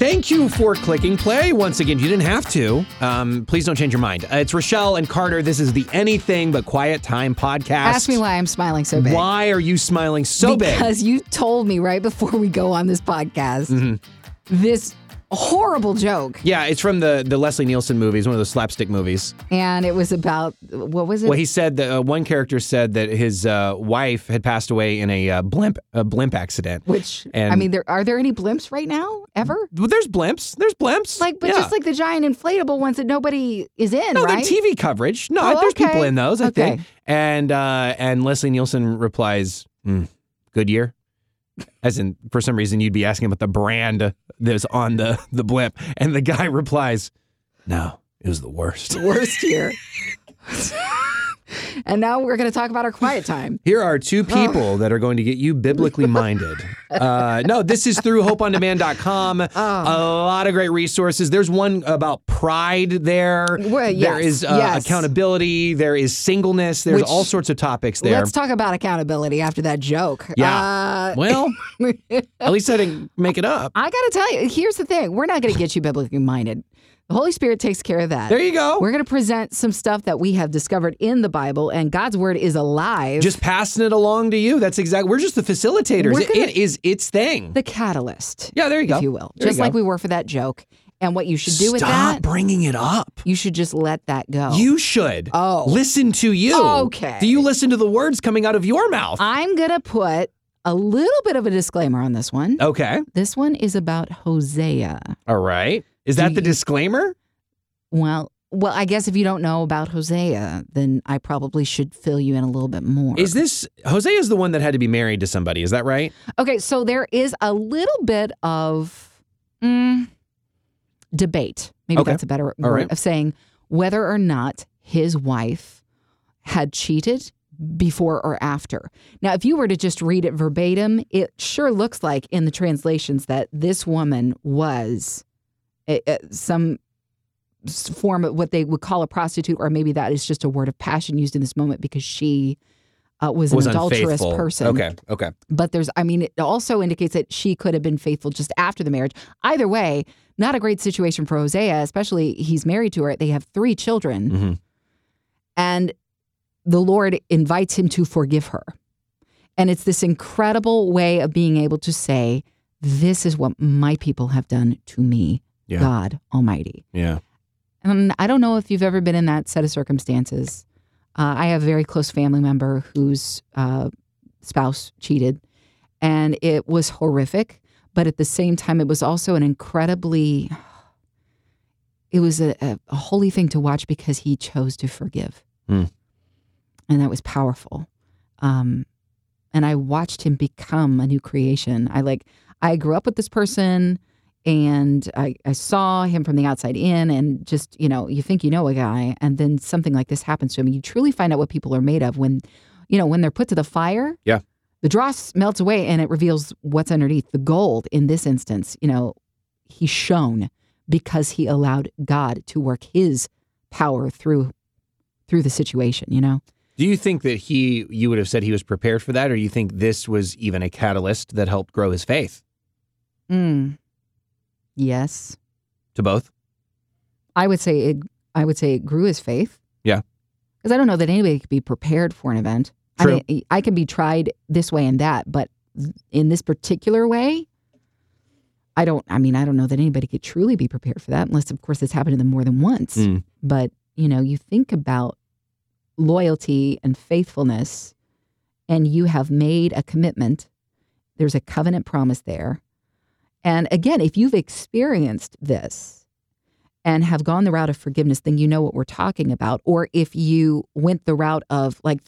Thank you for clicking play. Once again, you didn't have to. Um, please don't change your mind. Uh, it's Rochelle and Carter. This is the Anything But Quiet Time podcast. Ask me why I'm smiling so big. Why are you smiling so big? Because you told me right before we go on this podcast Mm-hmm. this horrible joke. Yeah, it's from the the Leslie Nielsen movies, one of those slapstick movies. And it was about, what was it? Well, he said that uh, one character said that his uh, wife had passed away in a uh, blimp a blimp accident. Which, and- I mean, there are there any blimps right now, ever? Well, there's blimps. There's blimps. Like, but Yeah. just like the giant inflatable ones that nobody is in, no, right? they're TV coverage. No, Oh, there's okay. people in those. I Okay. think. And uh, and Leslie Nielsen replies, "Hmm, "Goodyear." As in, for some reason, you'd be asking about the brand that's on the the blimp, and the guy replies, "No, it was the worst." The worst year. and now we're going to talk about our quiet time. Here are two people that are going to get you biblically minded. Uh, no, this is through hopeondemand.com. Oh. A lot of great resources. There's one about pride there. Well, yes, is uh, yes. accountability. There is singleness. There's Which- all sorts of topics there. Let's talk about accountability after that joke. Yeah. Uh, well, at least I didn't make it up. I got to tell you, here's the thing. We're not going to get you biblically minded. The Holy Spirit takes care of that. There you go. We're going to present some stuff that we have discovered in the Bible, and God's word is alive. just passing it along to you. That's exactly. We're just the facilitators. It- gonna- it is its thing. the catalyst, yeah, there you go. if you will. There you just like we were for that joke. And what you should do with that? Stop bringing it up. you should just let that go. You should. Oh. Listen to you. Okay. Do you listen to the words coming out of your mouth? I'm going to put a little bit of a disclaimer on this one. okay. This one is about Hosea. All right. Is that the you- disclaimer? Well, well, I guess if you don't know about Hosea, then I probably should fill you in a little bit more. Is this Hosea is the one that had to be married to somebody? Is that right? Okay, so there is a little bit of mm, debate. Maybe Okay. that's a better word right. of saying whether or not his wife had cheated before or after. Now, if you were to just read it verbatim, it sure looks like in the translations that this woman was some form of what they would call a prostitute, or maybe that is just a word of passion used in this moment because she uh, was an was adulterous unfaithful. person Okay. Okay. but there's i mean it also indicates that she could have been faithful just after the marriage either way not a great situation for hosea especially he's married to her they have three children Mhm. and the lord invites him to forgive her and it's this incredible way of being able to say this is what my people have done to me Yeah. god almighty Yeah. and I don't know if you've ever been in that set of circumstances. Uh, I have a very close family member whose uh, spouse cheated, and it was horrific. But at the same time, it was also an incredibly, it was a, a, a holy thing to watch because he chose to forgive. Hmm. And that was powerful. Um, and I watched him become a new creation. I like, I grew up with this person and I, I saw him from the outside in and just you know you think you know a guy and then something like this happens to him you truly find out what people are made of when you know when they're put to the fire Yeah. the dross melts away and it reveals what's underneath the gold in this instance you know he shone because he allowed god to work his power through through the situation you know Do you think that he, you would have said he was prepared for that, or you think this was even a catalyst that helped grow his faith mm. Yes to both? I would say it. I would say it grew his faith. Yeah. because I don't know that anybody could be prepared for an event. True. I mean, I can be tried this way and that, but in this particular way, I don't. I mean, I don't know that anybody could truly be prepared for that, unless, of course, it's happened to them more than once. Mm. But you know, you think about loyalty and faithfulness, and you have made a commitment. There's a covenant promise there. And again, if you've experienced this and have gone the route of forgiveness, then you know what we're talking about. Or if you went the route of like,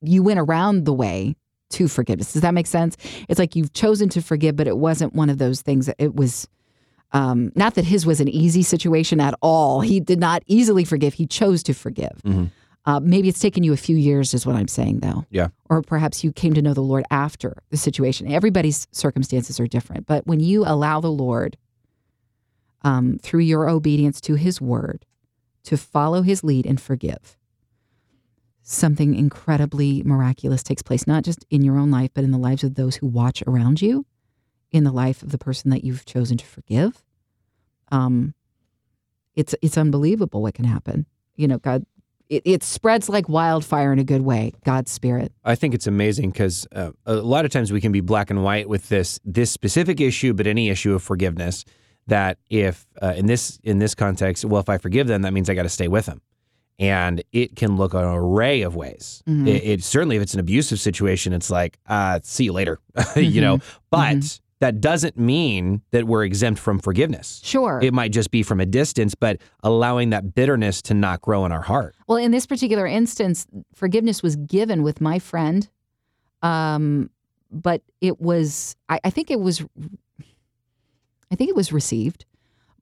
you went around the way to forgiveness. Does that make sense? It's like you've chosen to forgive, but it wasn't one of those things that it was. Um, not that his was an easy situation at all. He did not easily forgive. He chose to forgive. Mhm. Uh, maybe it's taken you a few years, is what I'm saying, though. Yeah. Or perhaps you came to know the Lord after the situation. Everybody's circumstances are different. But when you allow the Lord, um, through your obedience to his word, to follow his lead and forgive, something incredibly miraculous takes place, not just in your own life, but in the lives of those who watch around you. in the life of the person that you've chosen to forgive. Um, it's it's unbelievable what can happen. You know, God, it, it spreads like wildfire in a good way. God's spirit. I think it's amazing because uh, a lot of times we can be black and white with this this specific issue, but any issue of forgiveness. That if uh, in this in this context, well, if I forgive them, that means I got to stay with them, and it can look an array of ways. Mhm. It, it certainly, if it's an abusive situation, it's like, uh, see you later, you know. But Mhm. That doesn't mean that we're exempt from forgiveness. Sure. It might just be from a distance, but allowing that bitterness to not grow in our heart. Well, in this particular instance, forgiveness was given with my friend, um, but it was I, I think it was I think it was received,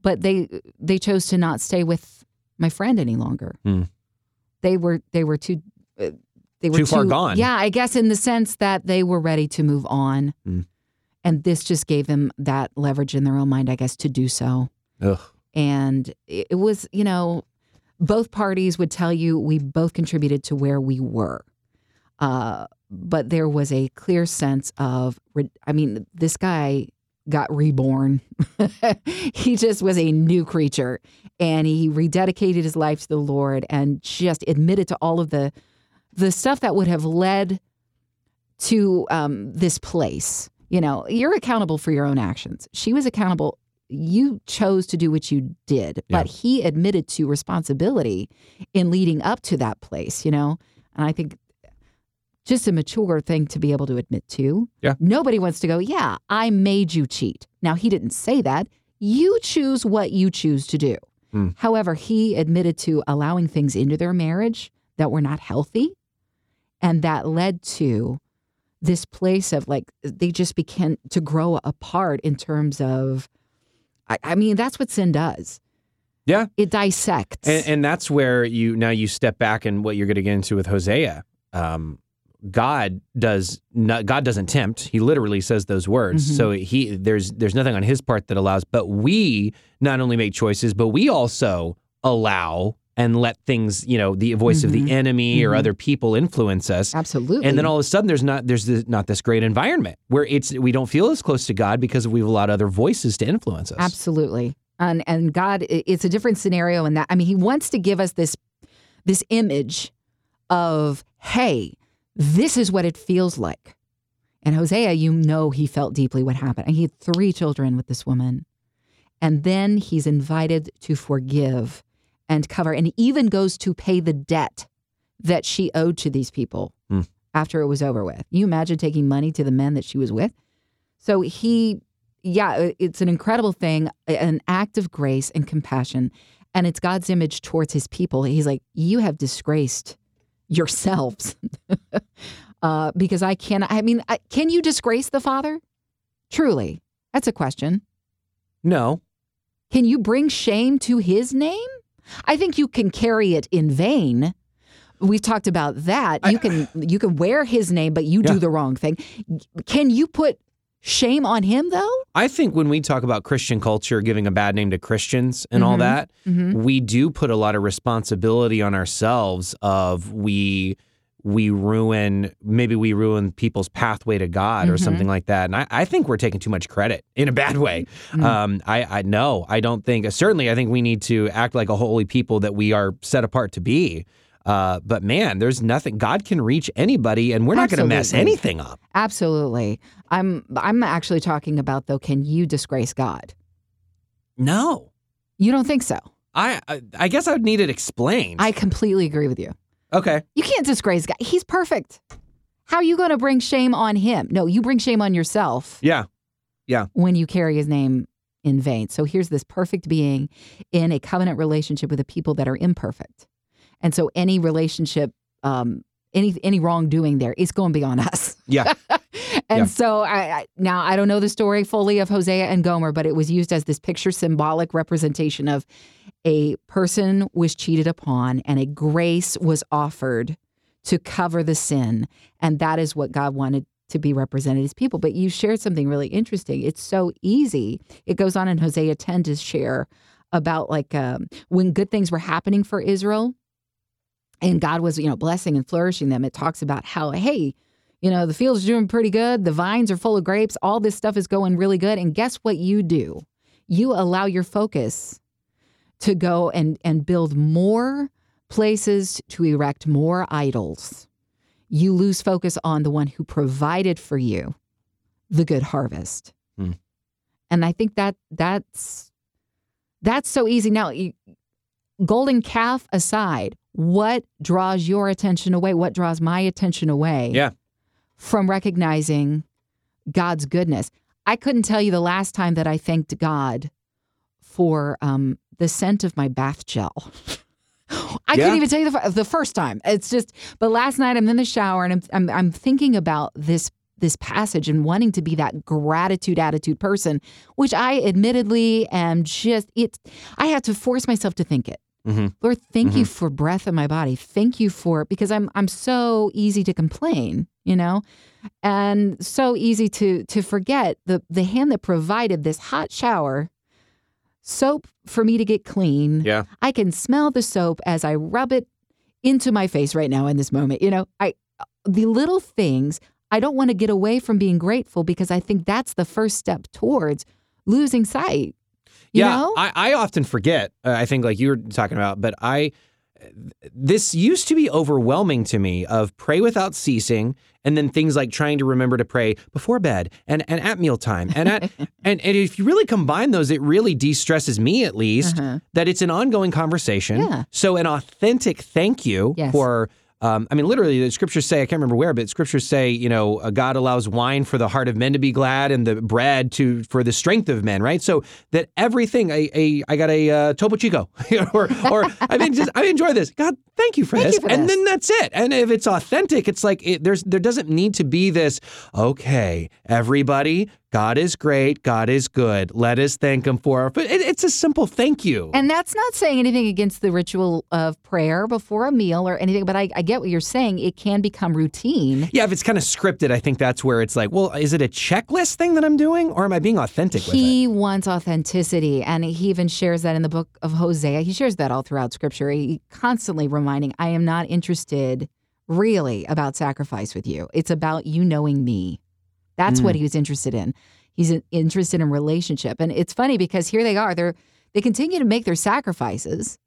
but they they chose to not stay with my friend any longer. Hmm. They were they were too uh, they were Too far gone. Yeah, I guess in the sense that they were ready to move on, Hmm. And this just gave them that leverage in their own mind, I guess, to do so. Ugh. and it was you know both parties would tell you we both contributed to where we were. Uh, but there was a clear sense of, I mean this guy got reborn. He just was a new creature. And he rededicated his life to the lord and just admitted to all of the the stuff that would have led to um, this place you know you're accountable for your own actions she was accountable you chose to do what you did, but he admitted to responsibility in leading up to that place, you know? And I think just a mature thing to be able to admit to. Yeah. Nobody wants to go, yeah, I made you cheat. Now, he didn't say that. You choose what you choose to do. Hmm. However, he admitted to allowing things into their marriage that were not healthy. And that led to this place of like, they just began to grow apart in terms of, I, I mean, that's what sin does. Yeah. It dissects. And, and that's where you now you step back and what you're going to get into with Hosea. Um, God does not, God doesn't tempt. He literally says those words. Mhm. So he there's there's nothing on his part that allows. But we not only make choices, but we also allow and let things, you know, the voice of Mhm. the enemy or Mhm. other people influence us. Absolutely. And then all of a sudden, there's not there's this, not this great environment where it's we don't feel as close to God because we've allowed other voices to influence us. Absolutely. And and God it's a different scenario in that I mean he wants to give us this this image of hey, this is what it feels like. And Hosea, you know he felt deeply what happened. And he had three children with this woman. And then he's invited to forgive and cover and even goes to pay the debt that she owed to these people Hmm. after it was over with. You imagine taking money to the men that she was with? So he yeah, it's an incredible thing, an act of grace and compassion. And it's God's image towards his people. He's like, You have disgraced yourselves. uh, because I cannot, I mean, I, can you disgrace the Father? Truly. That's a question. No, Can you bring shame to his name? I think you can carry it in vain. We've talked about that. I- You can you can wear his name, but you Yeah. do the wrong thing. Can you put shame on him though? I think when we talk about Christian culture, giving a bad name to Christians and all Mhm. that, Mm-hmm. we do put a lot of responsibility on ourselves of we we ruin maybe we ruin people's pathway to God or Mhm. something like that. And I, I think we're taking too much credit in a bad way. Mm. Um, I, I no, I don't think certainly I think we need to act like a holy people that we are set apart to be. Uh, but man, there's nothing God can reach anybody and we're not gonna mess anything up. Absolutely. I'm I'm actually talking about though can you disgrace God? No. You don't think so? I I, I guess I would need it explained. I completely agree with you. Okay. You can't disgrace God. He's perfect. How are you going to bring shame on him? No, you bring shame on yourself Yeah. Yeah. When you carry his name in vain. So here's this perfect being in a covenant relationship with a people that are imperfect. And so any relationship um any any wrongdoing there is going to be on us. Yeah. and Yeah. so I, I now I don't know the story fully of Hosea and Gomer, but it was used as this picture symbolic representation of a person was cheated upon and a grace was offered to cover the sin, and that is what God wanted to be represented as people. But you shared something really interesting. It's so easy. It goes on in Hosea 10 to share about like um, when good things were happening for Israel and God was, you know, blessing and flourishing them. It talks about how, hey, You know, the field's are doing pretty good. The vines are full of grapes. All this stuff is going really good. And guess what you do? You allow your focus to go and, and build more places to erect more idols. You lose focus on the one who provided for you the good harvest. Hmm. And I think that that's that's so easy. Now, you- golden calf aside, what draws your attention away? What draws my attention away? Yeah. From recognizing God's goodness. I couldn't tell you the last time that I thanked God for um, the scent of my bath gel. I Yeah. couldn't even tell you the, the first time. It's just, but last night I'm in the shower and I'm, I'm, I'm thinking about this this passage and wanting to be that gratitude attitude person, which I admittedly am just it. I have to force myself to think it. Mhm. Lord, thank you for breath in my body. Thank you for because I'm I'm so easy to complain, you know, and so easy to to forget the the hand that provided this hot shower, soap for me to get clean. Yeah. I can smell the soap as I rub it into my face right now in this moment. You know, I the little things. I don't want to get away from being grateful because I think that's the first step towards losing sight. You yeah, know? I, I often forget. Uh, I think like you were talking about, but I this used to be overwhelming to me of pray without ceasing and then things like trying to remember to pray before bed and, and at mealtime and at and, and if you really combine those it really de-stresses me at least Uh-huh. that it's an ongoing conversation Yeah. so an authentic thank you Yes. for um, I mean, literally, the scriptures say, I can't remember where, but scriptures say, you know, uh, God allows wine for the heart of men to be glad and the bread to for the strength of men, right? So that everything, a, a I got a uh, Topo Chico, or, or I mean, just, I enjoy this. God, thank you for Thank this. you for and this. then that's it. And if it's authentic, it's like, it, there's there doesn't need to be this, okay, everybody, God is great, God is good. Let us thank him for, but it, it's a simple thank you. And that's not saying anything against the ritual of prayer before a meal or anything, but I, I get what you're saying. It can become routine. Yeah, if it's kind of scripted, I think that's where it's like, well, is it a checklist thing that I'm doing, or am I being authentic with it? He wants authenticity, and he even shares that in the book of Hosea. He shares that all throughout Scripture. He constantly reminding, "I am not interested, really, about sacrifice with you. It's about you knowing me." That's Mm. what he was interested in. He's interested in relationship, and it's funny because here they are. They're they continue to make their sacrifices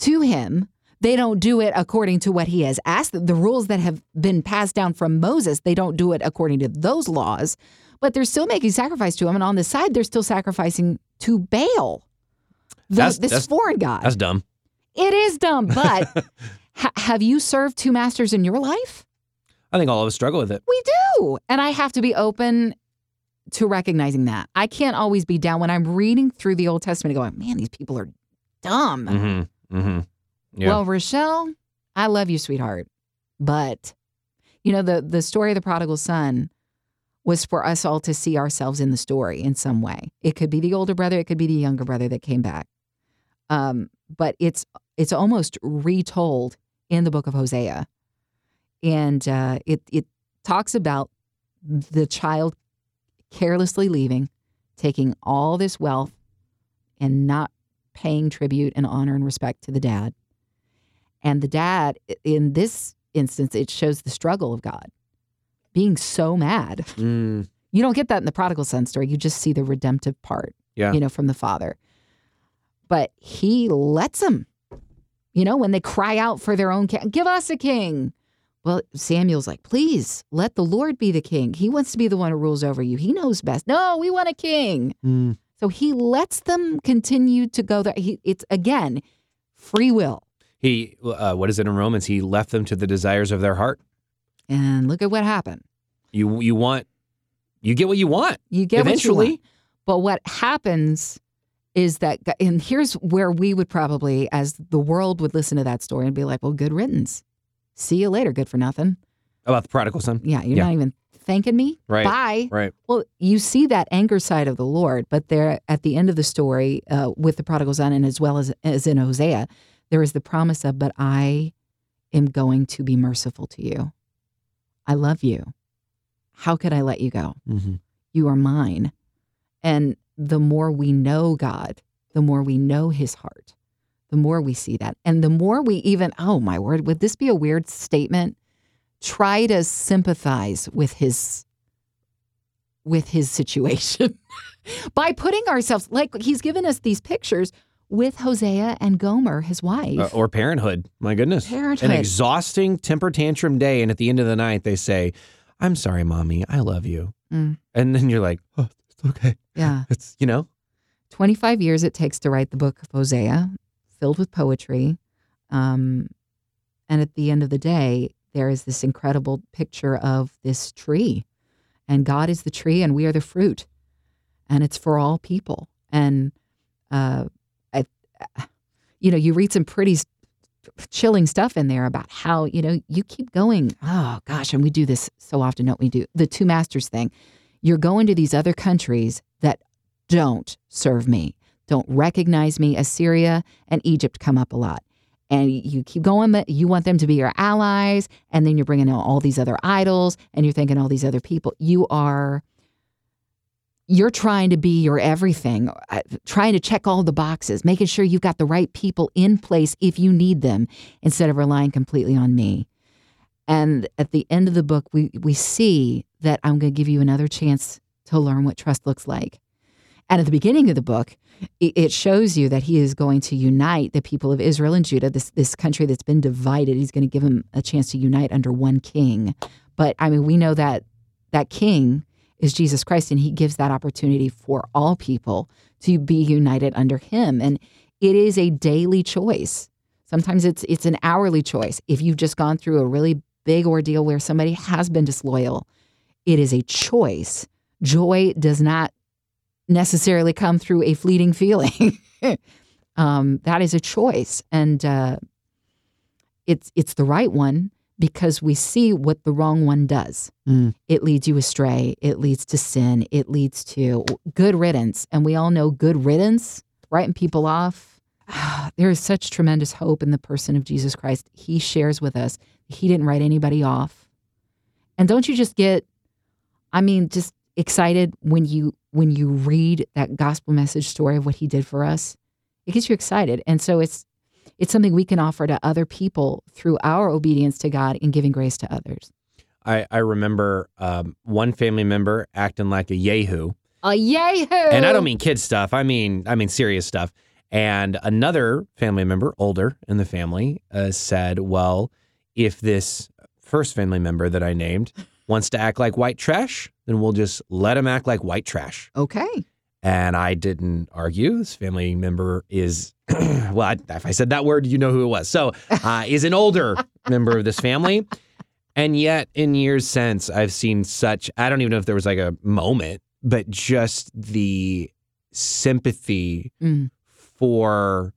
to him. They don't do it according to what he has asked. The rules that have been passed down from Moses, they don't do it according to those laws, but they're still making sacrifice to him. And on the side, they're still sacrificing to Baal, the, That's- this that's- foreign god. That's dumb. it is dumb, but ha- have you served two masters in your life? I think all of us struggle with it. We do. And I have to be open to recognizing that. I can't always be down when I'm reading through the Old Testament and going, man, these people are dumb. Mm-hmm. Mm-hmm. Yeah. Well, Rochelle, I love you, sweetheart. But you know, the the story of the prodigal son was for us all to see ourselves in the story in some way. It could be the older brother, it could be the younger brother that came back. Um, but it's it's almost retold in the book of Hosea. And uh, it it talks about the child carelessly leaving, taking all this wealth and not paying tribute and honor and respect to the dad. And the dad, in this instance, it shows the struggle of God being so mad. Mm, You don't get that in the prodigal son story. You just see the redemptive part, Yeah. you know, from the father. But he lets them, you know, when they cry out for their own king, give us a king. Well, Samuel's like, please let the Lord be the king. He wants to be the one who rules over you. He knows best. No, we want a king. mm. So he lets them continue to go there. He, it's again free will. He, uh, what is it in Romans? He left them to the desires of their heart. And look at what happened. You, you want, you get what you want. You get Eventually. what you want. But what happens is that, and here's where we would probably, as the world would listen to that story and be like, well, good riddance. See you later, good for nothing. About the prodigal son. Yeah, you're Yeah. not even thanking me. Right. Bye. Right. Well, you see that anger side of the Lord, but there at the end of the story uh, with the prodigal son, and as well as as in Hosea, there is the promise of, "But I am going to be merciful to you. I love you. How could I let you go? Mm-hmm. You are mine." And the more we know God, the more we know His heart, the more we see that, and the more we even, oh my word, would this be a weird statement try to sympathize with his with his situation by putting ourselves like he's given us these pictures with Hosea and Gomer, his wife. Uh, or parenthood. My goodness. Parenthood. An exhausting temper tantrum day. And at the end of the night, they say, I'm sorry, mommy. I love you. Mm. And then you're like, oh, it's okay. yeah. It's, you know, 25 years it takes to write the book of Hosea, filled with poetry. Um, and at the end of the day, there is this incredible picture of this tree. And God is the tree, and we are the fruit. And it's for all people. And, uh, you know, you read some pretty chilling stuff in there about how, you know, you keep going. Oh, gosh. And we do this so often, don't we? Do the two masters thing. You're going to these other countries that don't serve me, don't recognize me. Assyria and Egypt come up a lot. And you keep going, you want them to be your allies. And then you're bringing in all these other idols and you're thinking all these other people. You are, you're trying to be your everything, uh, trying to check all the boxes, making sure you've got the right people in place if you need them instead of relying completely on me. And at the end of the book, we, we see that I'm going to give you another chance to learn what trust looks like. And at the beginning of the book, it it shows you that he is going to unite the people of Israel and Judah, this this country that's been divided. He's going to give them a chance to unite under one king. But I mean, we know that that king is Jesus Christ, and he gives that opportunity for all people to be united under him. And it is a daily choice. Sometimes it's it's an hourly choice. If you've just gone through a really big ordeal where somebody has been disloyal, it is a choice. Joy does not necessarily come through a fleeting feeling. um, that is a choice, and uh, it's it's the right one because we see what the wrong one does. Mm. It leads you astray. It leads to sin. It leads to good riddance, and we all know good riddance, writing people off. There is such tremendous hope in the person of Jesus Christ. He shares with us. He didn't write anybody off. And don't you just get, I mean, just excited when you when you read that gospel message story of what he did for us it gets you excited and so it's it's something we can offer to other people through our obedience to god and giving grace to others I, I remember um, one family member acting like a yahoo. a yay And I don't mean kid stuff. I mean, I mean serious stuff. And another family member, older in the family, uh, said, "Well, if this first family member that I named wants to act like white trash, then we'll just let him act like white trash." okay And I didn't argue. This family member is, well, I, if I said that word, you know who it was. So, uh, is an older member of this family. And yet, in years since, I've seen such, I don't even know if there was like a moment, but just the sympathy Mm. for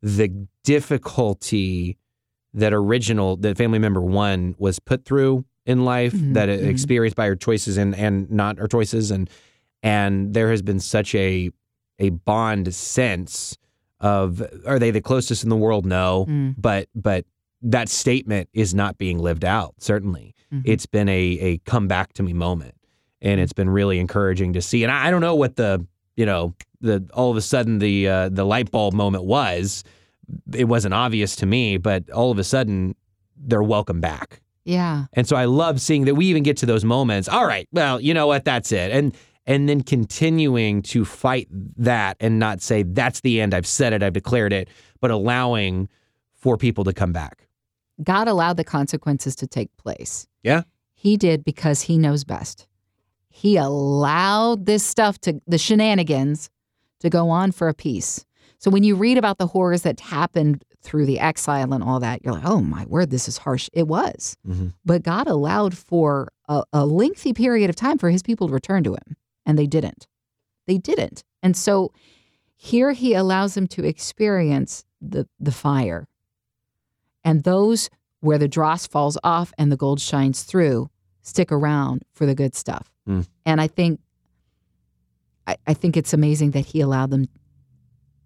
the difficulty that original, that family member one was put through in life, Mhm, that it mhm. experienced by her choices and, and not her choices. And, and there has been such a, a bond sense of, are they the closest in the world? No Mm. but but that statement is not being lived out certainly Mhm. it's been a a come back to me moment and it's been really encouraging to see and i, I don't know what the you know the all of a sudden the uh, the light bulb moment was it wasn't obvious to me but all of a sudden they're welcome back yeah and so I love seeing that we even get to those moments. All right, well, you know what? That's it. And and then continuing to fight that and not say that's the end. I've said it. I've declared it. But allowing for people to come back. god allowed the consequences to take place Yeah. he did because he knows best he allowed this stuff to the shenanigans to go on for a piece so when you read about the horrors that happened through the exile and all that you're like oh my word this is harsh it was Mhm. but god allowed for a, a lengthy period of time for his people to return to him and they didn't they didn't and so here he allows them to experience the the fire and those where the dross falls off and the gold shines through stick around for the good stuff. Mm. And I think I, I think it's amazing that he allowed them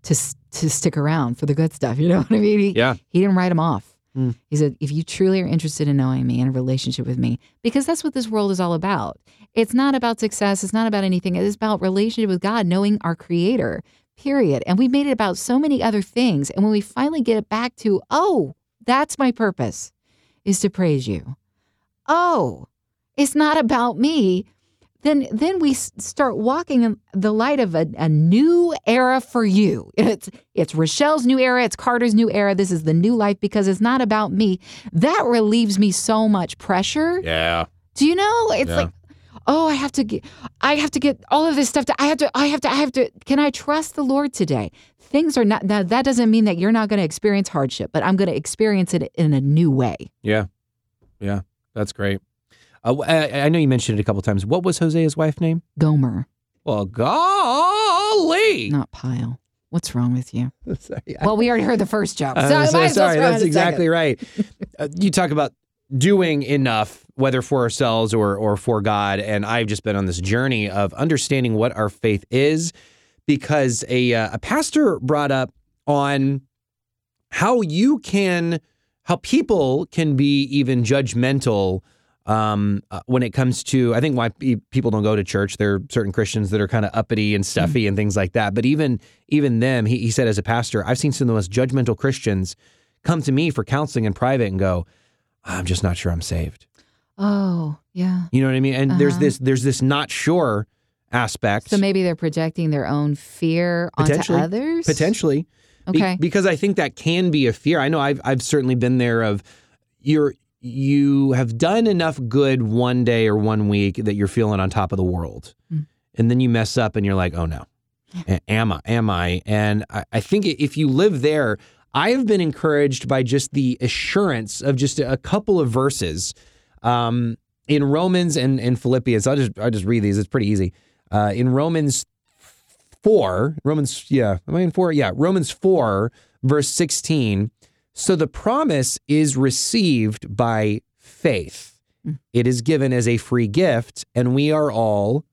to to stick around for the good stuff. You know what I mean? He, Yeah. he didn't write them off. Mm. He said, if you truly are interested in knowing me and a relationship with me, because that's what this world is all about. It's not about success. It's not about anything. It is about relationship with God, knowing our creator, period. And we've made it about so many other things. And when we finally get it back to, oh, that's my purpose, is to praise you. oh, it's not about me, then then we start walking in the light of a, a new era for you. It's it's Rochelle's new era, it's Carter's new era. This is the new life because it's not about me. That relieves me so much pressure. Yeah. Do you know? It's Yeah. like, oh, I have to get, I have to get all of this stuff. To, I have to, I have to, I have to. Can I trust the Lord today? Things are not. Now that doesn't mean that you're not going to experience hardship, but I'm going to experience it in a new way. Yeah. Yeah. That's great. Uh, I, I know you mentioned it a couple times. What was Hosea's wife name? Gomer, Well, golly. not Pyle. What's wrong with you? Sorry. Well, we already heard the first joke. So I so might as well sorry. That's exactly second. right. Uh, you talk about doing enough, whether for ourselves or or for God, and I've just been on this journey of understanding what our faith is, because a uh, a pastor brought up on how you can how people can be even judgmental um, uh, when it comes to I think why pe- people don't go to church. There are certain Christians that are kind of uppity and stuffy and things like that. But even even them, he, he said as a pastor, I've seen some of the most judgmental Christians come to me for counseling in private and go, I'm just not sure I'm saved. Oh, yeah. You know what I mean? And there's Uh-huh. this there's this not sure aspect. So maybe they're projecting their own fear onto others. potentially. Be- Okay. because I think that can be a fear. I know I've I've certainly been there of you're you have done enough good one day or one week that you're feeling on top of the world. Mm. And then you mess up and you're like, oh no. Am I? Am I? And I, I think if you live there, I've been encouraged by just the assurance of just a couple of verses um, in Romans and, and Philippians. I'll just I'll just read these. It's pretty easy. Uh, in Romans four, Romans, yeah, am I in four? Yeah, Romans four, verse sixteen. So the promise is received by faith. Mm. It is given as a free gift, and we are all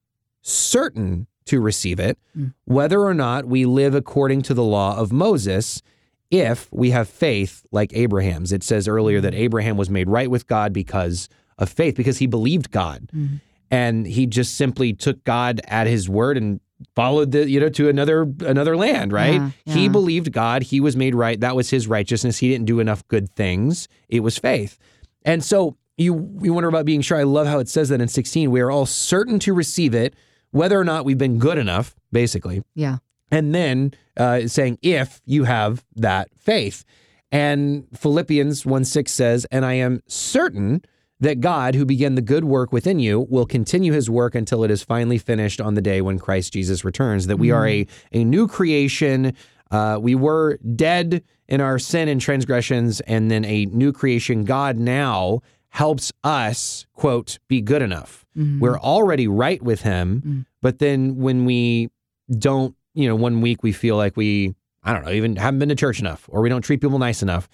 certain to receive it, Mm. whether or not we live according to the law of Moses. If we have faith like Abraham's, it says earlier that Abraham was made right with God because of faith, because he believed God Mhm. and he just simply took God at his word and followed the you know to another another land right? Yeah, he believed God. He was made right. That was his righteousness. He didn't do enough good things. It was faith. And so you you wonder about being sure. I love how it says that in 16 we are all certain to receive it whether or not we've been good enough basically. Yeah. and then uh, saying if you have that faith. And philippians 1 6 says and i am certain that god who began the good work within you will continue his work until it is finally finished on the day when christ jesus returns that we are a, a new creation. Uh, we were dead in our sin and transgressions and then a new creation. God now helps us quote be good enough. Mhm. we're already right with him Mm. but then when we don't you know one week we feel like we i don't know even haven't been to church enough or we don't treat people nice enough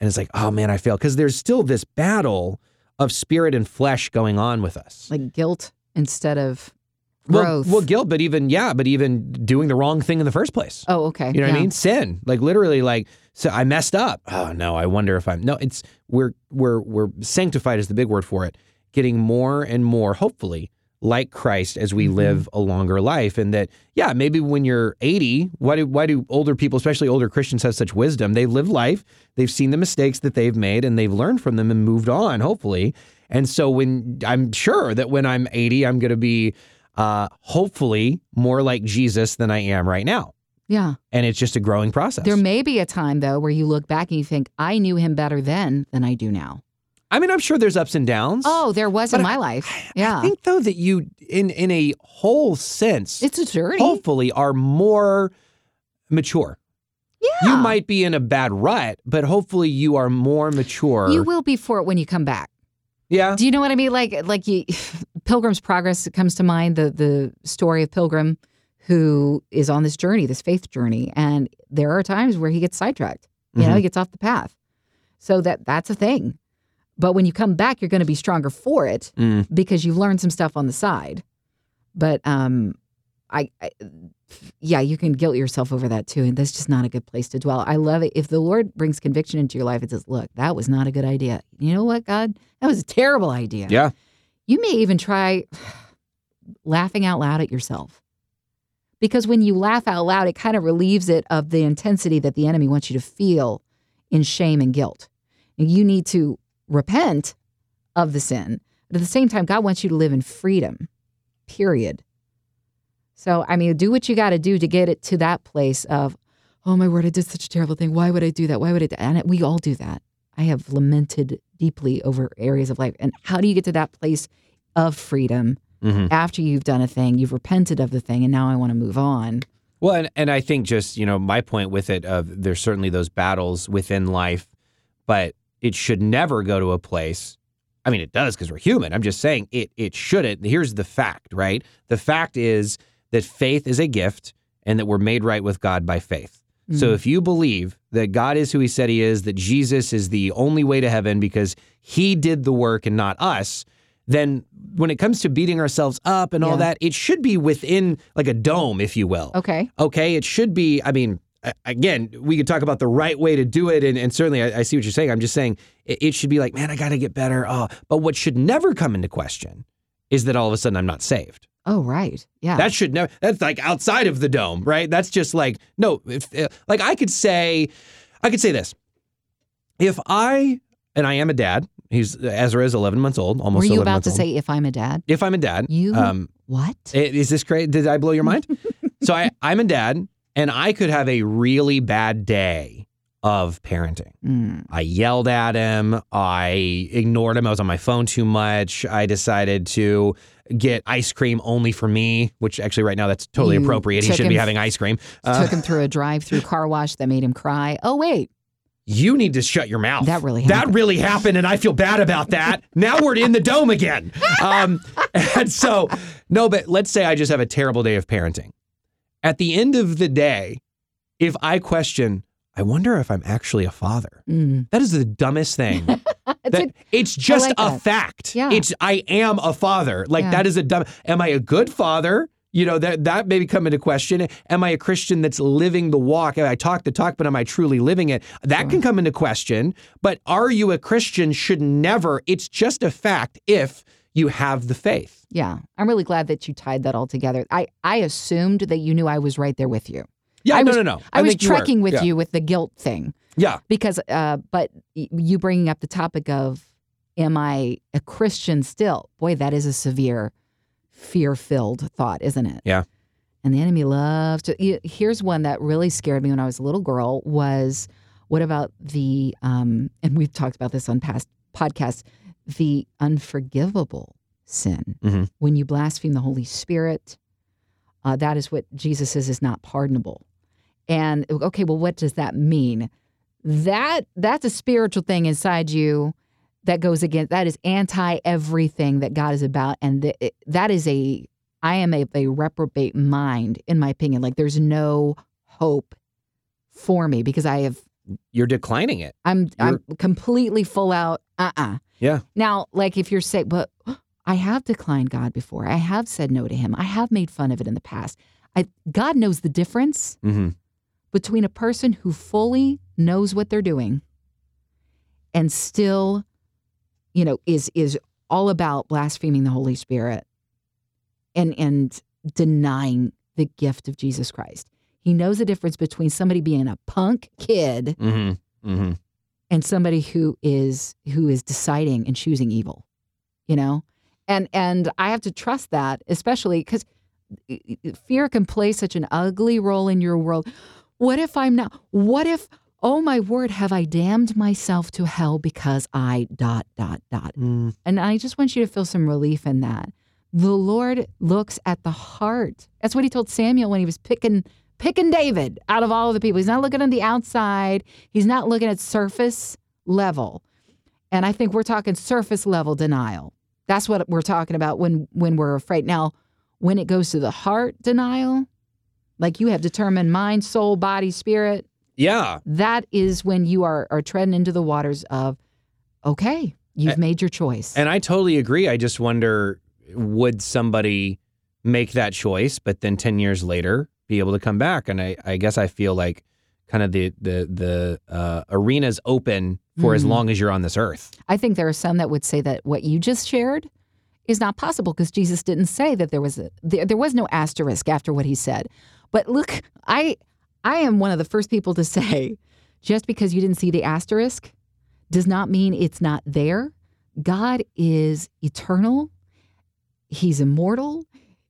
and it's like oh man i failed. Because there's still this battle of spirit and flesh going on with us like guilt instead of well, growth. well guilt but even yeah but even doing the wrong thing in the first place oh, okay. you know what. I mean? Sin, like literally, like so I messed up. Oh no, I wonder if I'm no. It's we're we're we're sanctified is the big word for it. Getting more and more, hopefully, like Christ as we Mhm. live a longer life, and that yeah, maybe when you're 80, why do why do older people, especially older Christians, have such wisdom? They've lived life, they've seen the mistakes that they've made, and they've learned from them and moved on. Hopefully, and so when I'm sure that when I'm 80, I'm going to be uh, hopefully more like Jesus than I am right now Yeah. and it's just a growing process. There may be a time though where you look back and you think, I knew him better then than I do now. I mean, I'm sure there's ups and downs. Oh, there was in But my life. Yeah. I think though that you, in in a whole sense, it's a journey. hopefully are more mature. yeah. You might be in a bad rut, but hopefully you are more mature. You will be for it when you come back. yeah. Do you know what I mean? Like like you, Pilgrim's Progress comes to mind the the story of Pilgrim who is on this journey, this faith journey, and there are times where he gets sidetracked. You know, Mhm. he gets off the path. So that that's a thing. But when you come back, you're going to be stronger for it Mm. because you've learned some stuff on the side. But um, I, I yeah, you can guilt yourself over that too, and that's just not a good place to dwell. I love it if the Lord brings conviction into your life and says, "Look, that was not a good idea." You know what, God? That was a terrible idea. Yeah. You may even try laughing out loud at yourself. Because when you laugh out loud, it kind of relieves it of the intensity that the enemy wants you to feel in shame and guilt. And you need to repent of the sin. But at the same time, God wants you to live in freedom, period. So, I mean, do what you got to do to get it to that place of, oh my word, I did such a terrible thing. Why would I do that? Why would I do And we all do that. I have lamented deeply over areas of life. And how do you get to that place of freedom Mhm. after you've done a thing, you've repented of the thing, and now I want to move on? Well, and, and I think just, you know, my point with it of there's certainly those battles within life, but it should never go to a place. I mean, it does because we're human. I'm just saying it it shouldn't. Here's the fact, right? The fact is that faith is a gift and that we're made right with God by faith. So mm-hmm. if you believe that God is who he said he is, that Jesus is the only way to heaven because he did the work and not us, then when it comes to beating ourselves up and all that, it should be within like a dome, if you will. Okay. Okay, it should be. I mean, again, we could talk about the right way to do it, and, and certainly I, I see what you're saying. I'm just saying it, it should be like, man, I got to get better. Oh, but what should never come into question is that all of a sudden I'm not saved. Oh, right. Yeah. That should never. That's like outside of the dome, right? That's just like no. If uh, like I could say, I could say this. If I and I am a dad. He's Ezra is 11 months old, almost. Were you 11 about to old. say if I'm a dad? If I'm a dad, You um, what? Is this great? Did I blow your mind? so I, I'm a dad, and I could have a really bad day of parenting. Mm. I yelled at him. I ignored him. I was on my phone too much. I decided to get ice cream only for me, which actually right now that's totally You appropriate. He should be having ice cream. Uh, Took him through a drive-through car wash that made him cry. Oh wait, you need to shut your mouth. That really That happened. really happened, and I feel bad about that. now we're in the dome again. Um, and so, no, but let's say I just have a terrible day of parenting. At the end of the day, if I question, I wonder if I'm actually a father. Mm. That is the dumbest thing. It's That- a- it's just like a that. fact. Yeah. It's I am a father. Like Yeah. that is a dumb. Am I a good father? You know that that may come into question. Am I a Christian that's living the walk? I talk the talk, but am I truly living it? That can come into question. But are you a Christian? Should never. It's just a fact if you have the faith. yeah, I'm really glad that you tied that all together. I I assumed that you knew I was right there with you. Yeah, I no, was- no, no. I, was think you trekking with Yeah. you with the guilt thing Yeah, because, uh, but you bringing up the topic of, am I a Christian still? Boy, that is a severe, fear-filled thought, isn't it? Yeah. And the enemy loves to. Here's one that really scared me when I was a little girl. Was what about the? Um, and we've talked about this on past podcasts. The unforgivable sin Mhm. when you blaspheme the Holy Spirit. Uh, that is what Jesus says is not pardonable. And okay, well, what does that mean? That that's a spiritual thing inside you that goes against that is anti everything that God is about, and th- that is a I am a, a reprobate mind in my opinion. Like there's no hope for me because I have you're declining it. I'm I'm completely full out. Uh uh Yeah. Now, like if you're saying, but I have declined God before. I have said no to Him. I have made fun of it in the past. I God knows the difference hmm between a person who fully knows what they're doing and still, you know, is is all about blaspheming the Holy Spirit and and denying the gift of Jesus Christ. He knows the difference between somebody being a punk kid mm-hmm. hmm and somebody who is who is deciding and choosing evil you know? And and i have to trust that especially because fear can play such an ugly role in your world. What if i'm not what if oh my word have i damned myself to hell because i dot dot dot? Mm. and i just want you to feel some relief in that. The lord looks at the heart. That's what he told samuel when he was picking picking david out of all of the people. He's not looking on the outside. He's not looking at surface level. And i think we're talking surface level denial. That's what we're talking about when when we're afraid. Now when it goes to the heart denial like you have determined mind soul body spirit Yeah. that is when you are are treading into the waters of okay you've A- made your choice. And I totally agree. I just wonder would somebody make that choice, but then 10 years later be able to come back? And I, I guess I feel like kind of the the the uh, arena's open for as Mhm. long as you're on this earth. I think there are some that would say that what you just shared is not possible because Jesus didn't say that there was a there, there was no asterisk after what he said. But look, I I am one of the first people to say just because you didn't see the asterisk does not mean it's not there. God is eternal, He's immortal,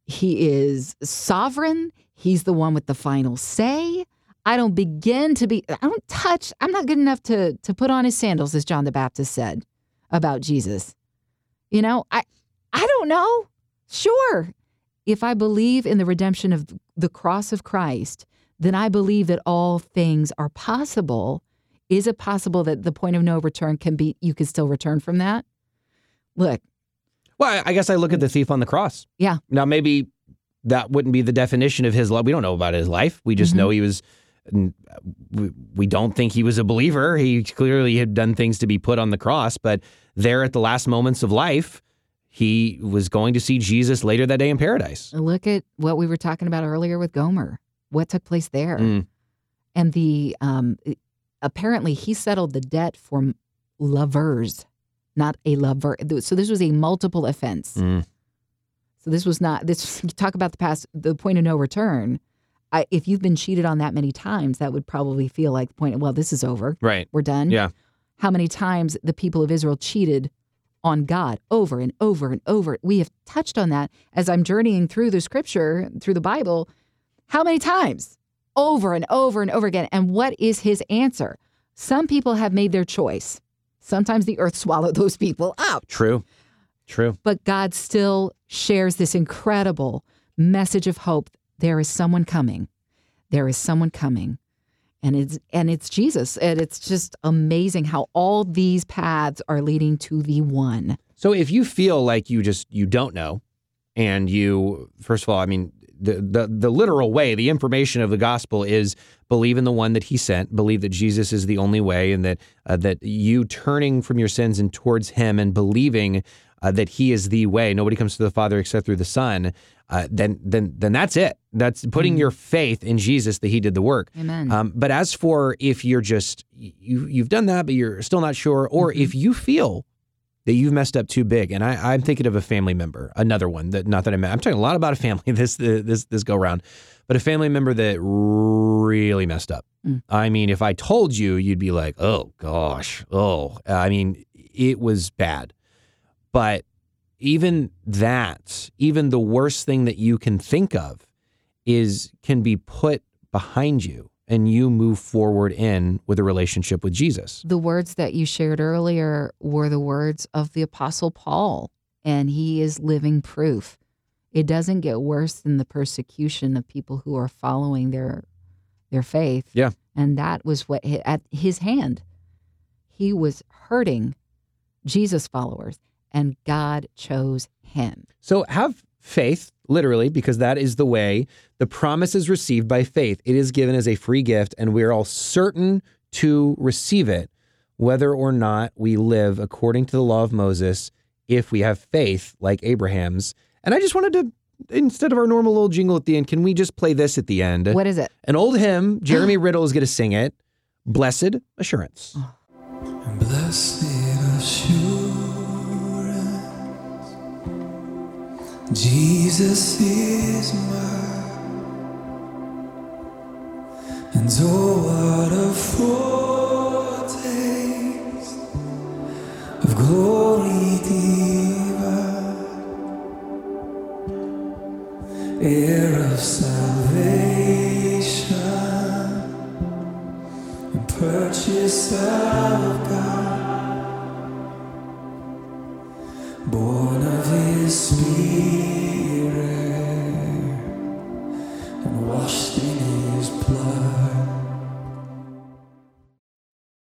He is sovereign, He's the one with the final say. I don't begin to be, I don't touch, I'm not good enough to, to put on his sandals, as John the Baptist said about Jesus. You know, I, I don't know. Sure. If I believe in the redemption of the cross of Christ, then I believe that all things are possible. Is it possible that the point of no return can be, you can still return from that? Look, Well, I I guess I look at the thief on the cross. Yeah. Now maybe that wouldn't be the definition of his love. We don't know about his life. We just Mhm. know he was. We, we don't think he was a believer. He clearly had done things to be put on the cross, but there at the last moments of life, he was going to see Jesus later that day in paradise. look at what we were talking about earlier with Gomer. What took place there? Mm. And the, um, apparently he settled the debt for lovers, not a lover. So this was a multiple offense. Mm. So this was not this. Talk about the past, the point of no return. I, if you've been cheated on that many times, that would probably feel like the point. Well, this is over. Right. We're done. Yeah. How many times the people of Israel cheated on God over and over and over? We have touched on that as I'm journeying through the Scripture, through the Bible. How many times? Over and over and over again. And what is His answer? Some people have made their choice. Sometimes the earth swallowed those people up True. True. but God still shares this incredible message of hope. There is someone coming. There is someone coming. And it's and it's Jesus. And it's just amazing how all these paths are leading to the one. So if you feel like you just you don't know, and you first of all, I mean the the the literal way, the information of the gospel is believe in the one that He sent, believe that Jesus is the only way, and that uh, that you turning from your sins and towards Him and believing uh, that He is the way. Nobody comes to the Father except through the Son. Uh, then then then that's it. That's putting your faith in Jesus that He did the work. Amen. Um, but as for if you're just you you've done that, but you're still not sure, or if you feel that you've messed up too big, and I, I'm thinking of a family member, another one that not that I'm I'm talking a lot about a family this this this go round, but a family member that really messed up. Mm. I mean, if I told you, you'd be like, oh gosh, oh, I mean, it was bad, but even that, even the worst thing that you can think of is can be put behind you and you move forward in with a relationship with Jesus. the words that you shared earlier were the words of the Apostle Paul, and he is living proof. It doesn't get worse than the persecution of people who are following their their faith. Yeah. And that was what at his hand. He was hurting Jesus followers, and God chose him. So have faith, literally, because that is the way the promise is received by faith. It is given as a free gift, and we're all certain to receive it, whether or not we live according to the law of Moses, if we have faith like Abraham's. And I just wanted to, instead of our normal little jingle at the end, can we just play this at the end? What is it? An old hymn, Jeremy Riddle is going to sing it Blessed Assurance. Blessed assurance, Jesus is mine, and oh, what a foretaste of glory divine, heir of salvation. And purchase of God. Bona Vespira.